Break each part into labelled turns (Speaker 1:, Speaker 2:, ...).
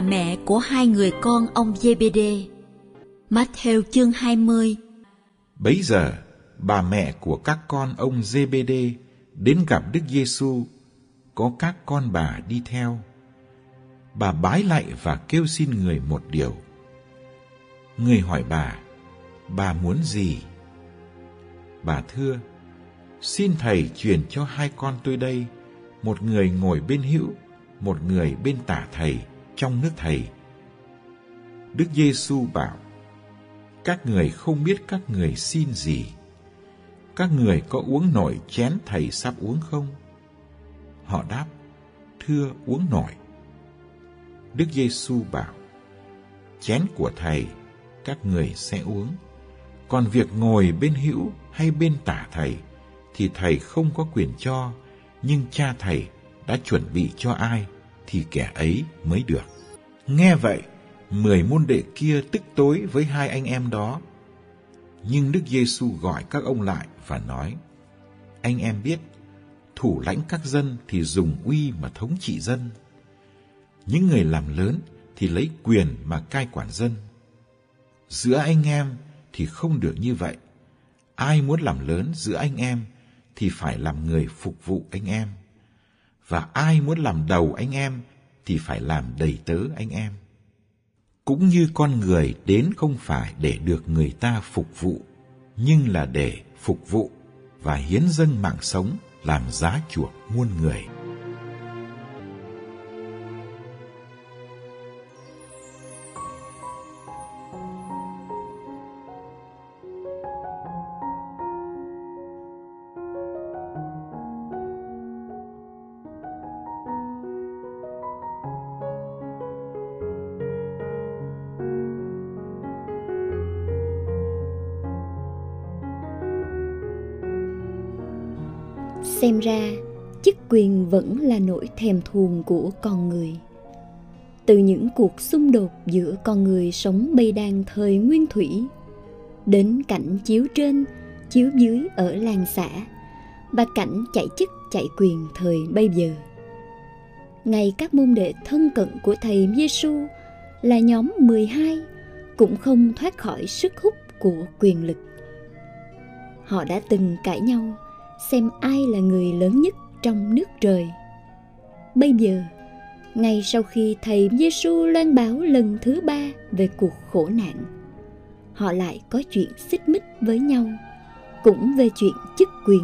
Speaker 1: Bà mẹ của hai người con ông Zebede. Matthew chương 20
Speaker 2: Bấy giờ, bà mẹ của các con ông jbd đến gặp Đức Giêsu, có các con bà đi theo. Bà bái lại và kêu xin người một điều. Người hỏi bà, bà muốn gì? Bà thưa, xin thầy truyền cho hai con tôi đây, một người ngồi bên hữu, một người bên tả thầy trong nước thầy. Đức Giêsu bảo: Các người không biết các người xin gì. Các người có uống nổi chén thầy sắp uống không? Họ đáp: Thưa uống nổi. Đức Giêsu bảo: Chén của thầy các người sẽ uống. Còn việc ngồi bên hữu hay bên tả thầy thì thầy không có quyền cho, nhưng cha thầy đã chuẩn bị cho ai thì kẻ ấy mới được. Nghe vậy, mười môn đệ kia tức tối với hai anh em đó. Nhưng Đức Giêsu gọi các ông lại và nói, Anh em biết, thủ lãnh các dân thì dùng uy mà thống trị dân. Những người làm lớn thì lấy quyền mà cai quản dân. Giữa anh em thì không được như vậy. Ai muốn làm lớn giữa anh em thì phải làm người phục vụ anh em. Và ai muốn làm đầu anh em thì phải làm đầy tớ anh em. Cũng như con người đến không phải để được người ta phục vụ, nhưng là để phục vụ và hiến dâng mạng sống làm giá chuộc muôn người.
Speaker 3: Xem ra, chức quyền vẫn là nỗi thèm thuồng của con người từ những cuộc xung đột giữa con người sống bây đàn thời nguyên thủy, đến cảnh chiếu trên, chiếu dưới ở làng xã và cảnh chạy chức chạy quyền thời bây giờ ngay các môn đệ thân cận của thầy Giêsu là nhóm 12 cũng không thoát khỏi sức hút của quyền lực. Họ đã từng cãi nhau xem ai là người lớn nhất trong nước trời. Bây giờ, ngay sau khi thầy Giêsu loan báo lần thứ ba về cuộc khổ nạn, họ lại có chuyện xích mích với nhau, cũng về chuyện chức quyền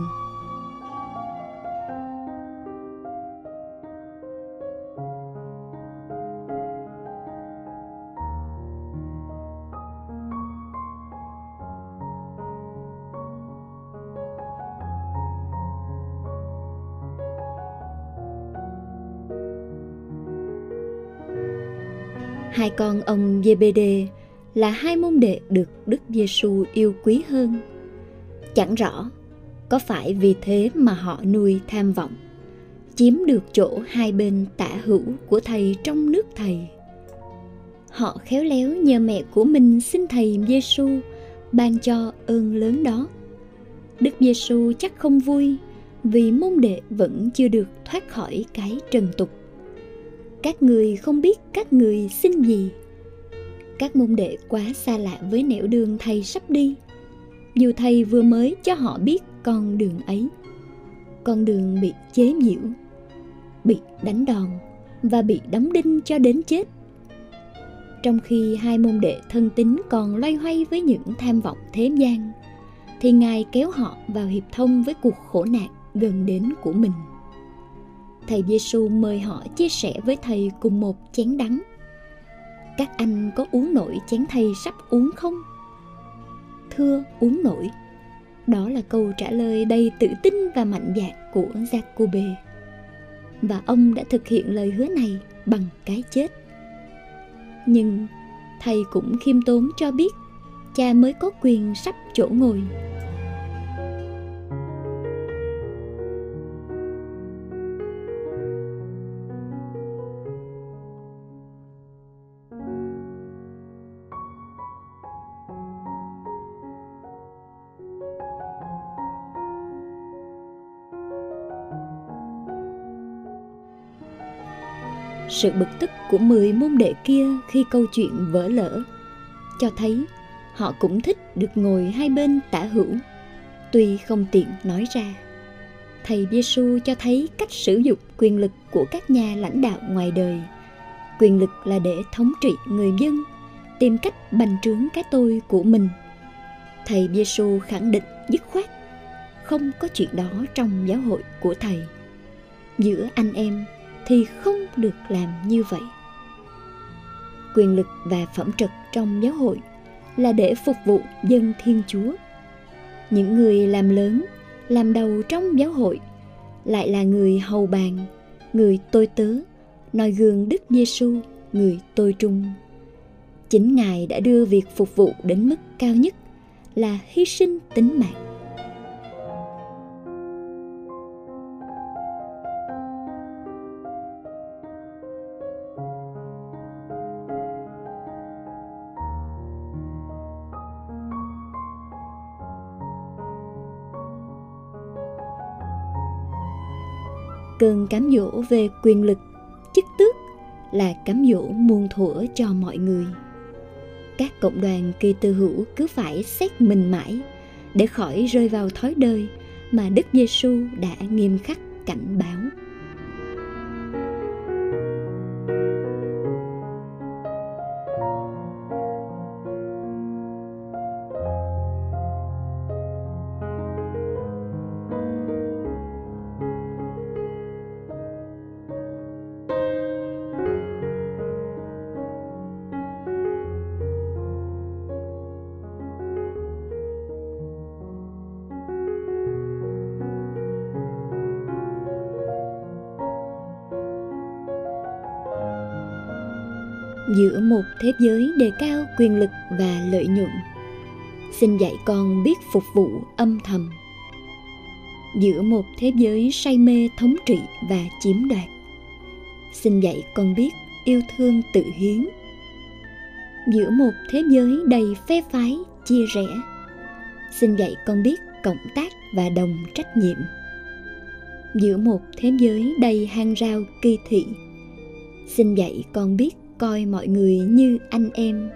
Speaker 3: Hai con ông GBD là hai môn đệ được Đức Giêsu yêu quý hơn. Chẳng rõ có phải vì thế mà họ nuôi tham vọng, chiếm được chỗ hai bên tả hữu của thầy trong nước thầy. Họ khéo léo nhờ mẹ của mình xin thầy Giêsu ban cho ơn lớn đó. Đức Giêsu chắc không vui vì môn đệ vẫn chưa được thoát khỏi cái trần tục các người không biết các người xin gì. Các môn đệ quá xa lạ với nẻo đường thầy sắp đi. Dù thầy vừa mới cho họ biết con đường ấy. Con đường bị chế giễu bị đánh đòn và bị đóng đinh cho đến chết. Trong khi hai môn đệ thân tín còn loay hoay với những tham vọng thế gian, thì ngài kéo họ vào hiệp thông với cuộc khổ nạn gần đến của mình thầy giêsu mời họ chia sẻ với thầy cùng một chén đắng các anh có uống nổi chén thầy sắp uống không thưa, uống nổi đó là câu trả lời đầy tự tin và mạnh dạn của Jacobe. Và ông đã thực hiện lời hứa này bằng cái chết. Nhưng thầy cũng khiêm tốn cho biết cha mới có quyền sắp chỗ ngồi sự bực tức của mười môn đệ kia khi câu chuyện vỡ lỡ cho thấy, họ cũng thích được ngồi hai bên tả hữu, tuy không tiện nói ra. Thầy Giêsu cho thấy cách sử dụng quyền lực của các nhà lãnh đạo ngoài đời. Quyền lực là để thống trị người dân, tìm cách bành trướng cái tôi của mình. Thầy Giêsu khẳng định dứt khoát, không có chuyện đó trong giáo hội của thầy. Giữa anh em thì không được làm như vậy. Quyền lực và phẩm trật trong giáo hội là để phục vụ dân thiên chúa. Những người làm lớn, làm đầu trong giáo hội lại là người hầu bàn, người tôi tớ, noi gương đức giêsu người tôi trung. Chính ngài đã đưa việc phục vụ đến mức cao nhất là hy sinh tính mạng. Cơn cám dỗ về quyền lực, chức tước là cám dỗ muôn thuở cho mọi người các cộng đoàn kỳ tư hữu cứ phải xét mình mãi để khỏi rơi vào thói đời mà Đức Giêsu đã nghiêm khắc cảnh báo. Giữa một thế giới đề cao quyền lực và lợi nhuận. Xin dạy con biết phục vụ âm thầm. Giữa một thế giới say mê thống trị và chiếm đoạt. Xin dạy con biết yêu thương tự hiến. Giữa một thế giới đầy phe phái, chia rẽ. Xin dạy con biết cộng tác và đồng trách nhiệm. Giữa một thế giới đầy hàng rào kỳ thị. Xin dạy con biết coi mọi người như anh em.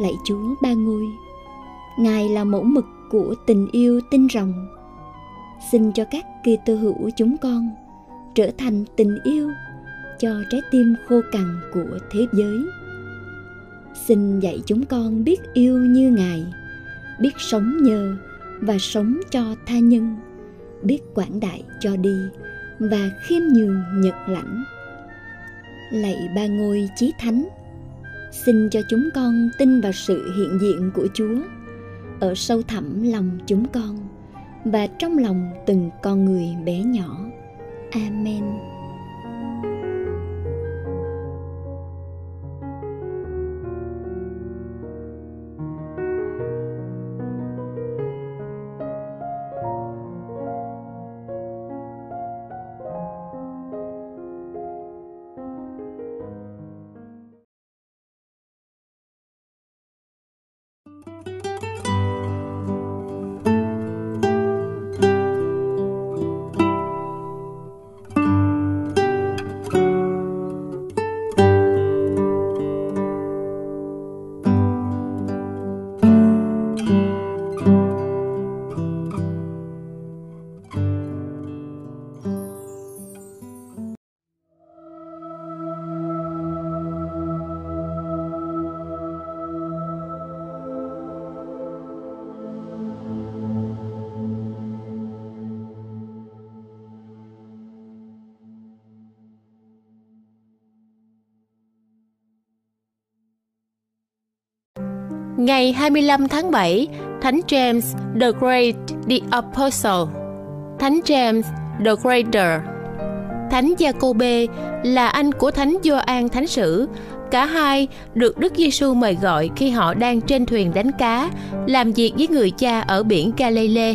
Speaker 3: Lạy chúa ba ngôi, ngài là mẫu mực của tình yêu tinh rồng. Xin cho các kỳ tư hữu chúng con trở thành tình yêu cho trái tim khô cằn của thế giới. Xin dạy chúng con biết yêu như ngài, biết sống nhờ và sống cho tha nhân, biết quảng đại cho đi và khiêm nhường nhật lãnh. Lạy ba ngôi chí thánh, xin cho chúng con tin vào sự hiện diện của chúa ở sâu thẳm lòng chúng con và trong lòng từng con người bé nhỏ. Amen.
Speaker 4: Ngày 25 tháng 7, Thánh James the Great the Apostle, Thánh James the Greater, Thánh Giacôbê là anh của Thánh Gioan Thánh Sử. Cả hai được Đức Giêsu mời gọi khi họ đang trên thuyền đánh cá, làm việc với người cha ở biển Galilee.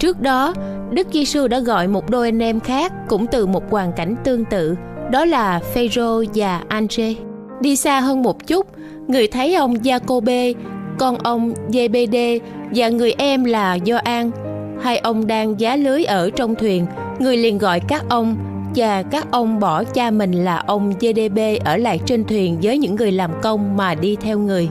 Speaker 4: Trước đó, Đức Giêsu đã gọi một đôi anh em khác cũng từ một hoàn cảnh tương tự, đó là Phêrô và Andre. Đi xa hơn một chút, người thấy ông Jacobe, con ông JBD và người em là Gioan. Hai ông đang giá lưới ở trong thuyền, người liền gọi các ông và các ông bỏ cha mình là ông JDB ở lại trên thuyền với những người làm công mà đi theo người.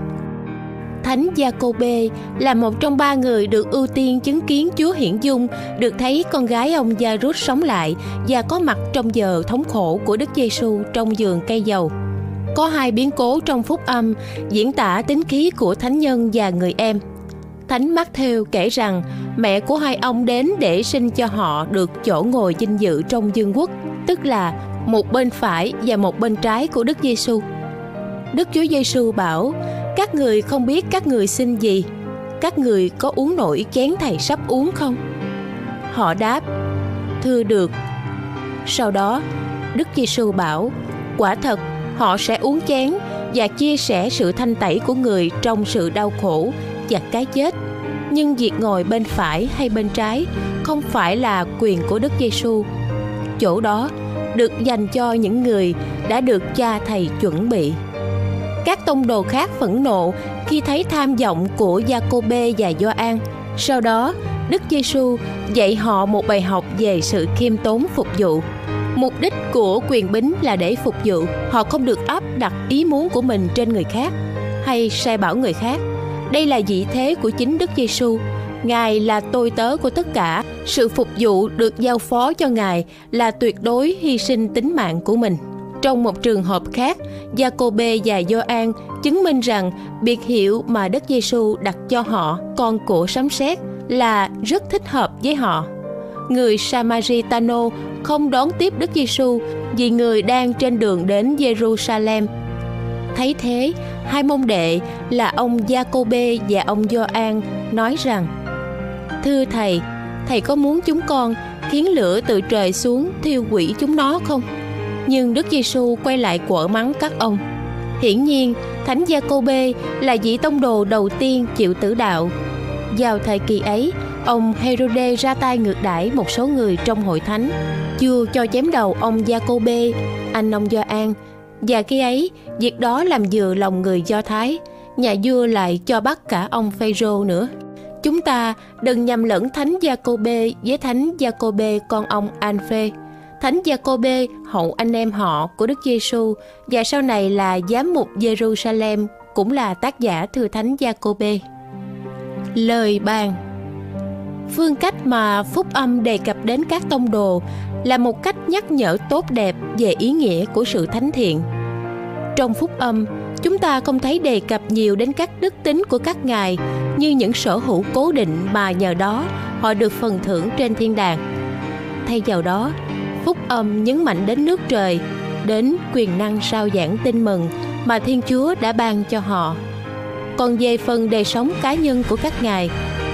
Speaker 4: Thánh Jacobe là một trong ba người được ưu tiên chứng kiến Chúa hiển dung, được thấy con gái ông Gia Rút sống lại và có mặt trong giờ thống khổ của Đức Giêsu trong giường cây dầu. Có hai biến cố trong phúc âm diễn tả tính khí của thánh nhân và người em. Thánh Matthew kể rằng mẹ của hai ông đến để sinh cho họ được chỗ ngồi vinh dự trong dương quốc, tức là một bên phải và một bên trái của Đức Giêsu. Đức Chúa Giêsu bảo: "Các người không biết các người xin gì, các người có uống nổi chén thầy sắp uống không?" Họ đáp: "Thưa được." Sau đó, Đức Giêsu bảo: "Quả thật, họ sẽ uống chén và chia sẻ sự thanh tẩy của người trong sự đau khổ và cái chết. Nhưng việc ngồi bên phải hay bên trái không phải là quyền của Đức Giêsu. Chỗ đó được dành cho những người đã được cha thầy chuẩn bị. Các tông đồ khác phẫn nộ khi thấy tham vọng của Giacôbê và Gioan. Sau đó, Đức Giêsu dạy họ một bài học về sự khiêm tốn phục vụ. Mục đích của quyền bính là để phục vụ, họ không được áp đặt ý muốn của mình trên người khác hay sai bảo người khác. Đây là vị thế của chính Đức Giêsu. Ngài là tôi tớ của tất cả, sự phục vụ được giao phó cho Ngài là tuyệt đối hy sinh tính mạng của mình. Trong một trường hợp khác, Giacôbê và Gioan chứng minh rằng biệt hiệu mà Đức Giêsu đặt cho họ, con của sấm sét, là rất thích hợp với họ. Người Samaritano không đón tiếp Đức Giêsu vì người đang trên đường đến Jerusalem. Thấy thế, hai môn đệ là ông Giacôbê và ông Gioan nói rằng: Thưa thầy, thầy có muốn chúng con khiến lửa từ trời xuống thiêu quỷ chúng nó không? Nhưng Đức Giêsu quay lại quở mắng các ông. Hiển nhiên, Thánh Giacôbê là vị tông đồ đầu tiên chịu tử đạo. Vào thời kỳ ấy, ông Herode ra tay ngược đãi một số người trong hội thánh, chưa cho chém đầu ông Jacobe, anh ông Gioan. Và khi ấy, việc đó làm vừa lòng người Do Thái, nhà vua lại cho bắt cả ông Phêrô nữa. Chúng ta đừng nhầm lẫn Thánh Jacobe với Thánh Jacobe con ông Anphe. Thánh Jacobe hậu anh em họ của Đức Giêsu và sau này là giám mục Jerusalem cũng là tác giả thư Thánh Jacobe. Lời bàn Phương cách mà phúc âm đề cập đến các tông đồ là một cách nhắc nhở tốt đẹp về ý nghĩa của sự thánh thiện. Trong phúc âm, chúng ta không thấy đề cập nhiều đến các đức tính của các ngài như những sở hữu cố định mà nhờ đó họ được phần thưởng trên thiên đàng. Thay vào đó, phúc âm nhấn mạnh đến nước trời, đến quyền năng sao giảng tin mừng mà Thiên Chúa đã ban cho họ. Còn về phần đời sống cá nhân của các ngài,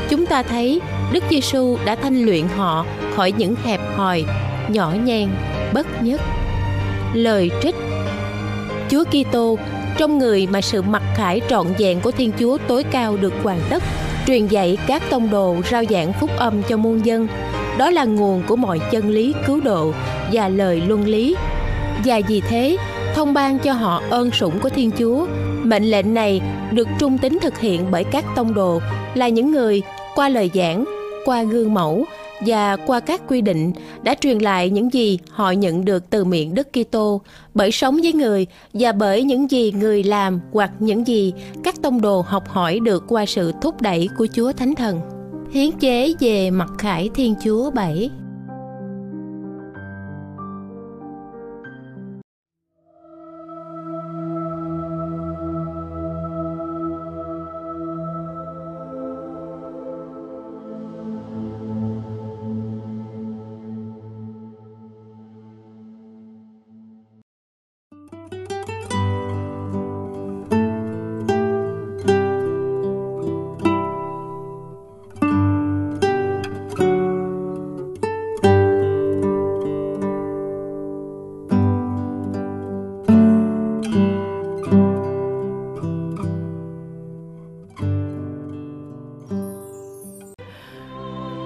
Speaker 4: chúng ta thấy Đức Giêsu đã thanh luyện họ khỏi những hẹp hòi, nhỏ nhen, bất nhất. Lời trích Chúa Kitô trong người mà sự mặc khải trọn vẹn của Thiên Chúa tối cao được hoàn tất, truyền dạy các tông đồ rao giảng phúc âm cho muôn dân. Đó là nguồn của mọi chân lý cứu độ và lời luân lý. Và vì thế, thông ban cho họ ơn sủng của Thiên Chúa. Mệnh lệnh này được trung tín thực hiện bởi các tông đồ là những người qua lời giảng, qua gương mẫu và qua các quy định đã truyền lại những gì họ nhận được từ miệng Đức Kitô bởi sống với người và bởi những gì người làm hoặc những gì các tông đồ học hỏi được qua sự thúc đẩy của Chúa Thánh Thần. Hiến chế về mặt khải Thiên Chúa 7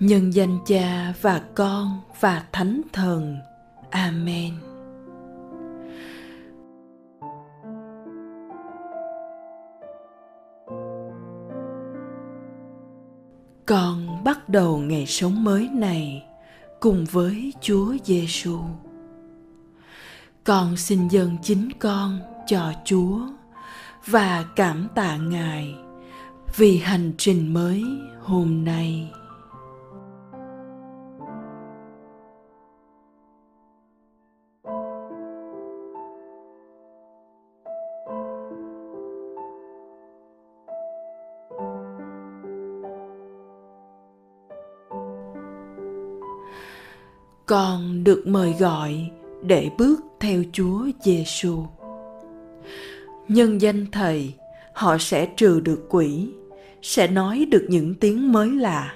Speaker 5: Nhân danh Cha và Con và Thánh Thần. Amen. Con bắt đầu ngày sống mới này cùng với Chúa Giêsu. Con xin dâng chính con cho Chúa và cảm tạ Ngài vì hành trình mới hôm nay. Con được mời gọi để bước theo Chúa Giêsu. Nhân danh Thầy, họ sẽ trừ được quỷ, sẽ nói được những tiếng mới lạ,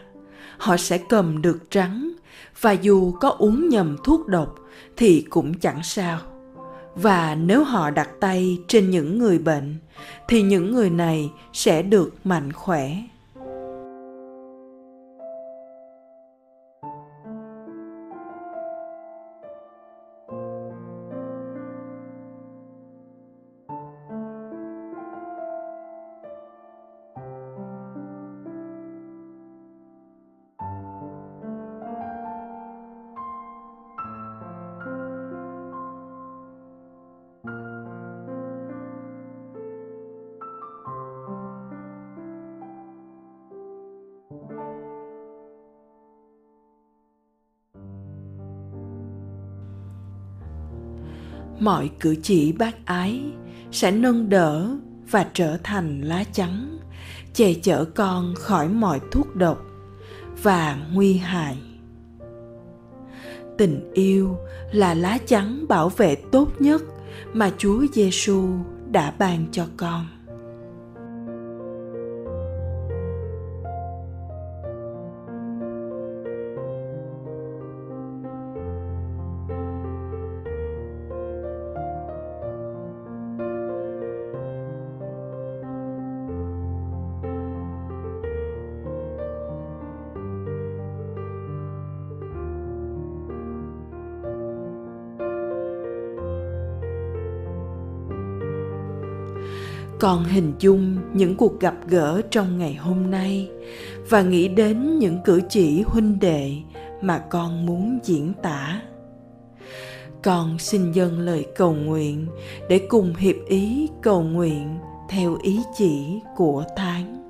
Speaker 5: họ sẽ cầm được trắng và dù có uống nhầm thuốc độc thì cũng chẳng sao. Và nếu họ đặt tay trên những người bệnh thì những người này sẽ được mạnh khỏe mọi cử chỉ bác ái sẽ nâng đỡ và trở thành lá chắn, che chở con khỏi mọi thuốc độc và nguy hại. Tình yêu là lá chắn bảo vệ tốt nhất mà chúa giêsu đã ban cho con. Còn hình dung những cuộc gặp gỡ trong ngày hôm nay và nghĩ đến những cử chỉ huynh đệ mà con muốn diễn tả. Con xin dâng lời cầu nguyện để cùng hiệp ý cầu nguyện theo ý chỉ của tháng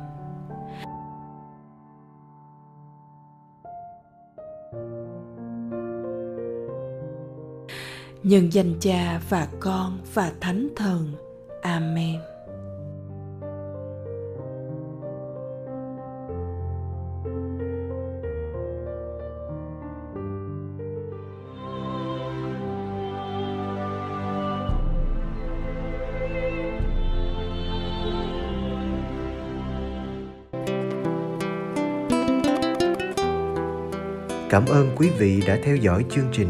Speaker 5: Nhân danh cha và con và thánh thần. Amen.
Speaker 6: Cảm ơn quý vị đã theo dõi chương trình.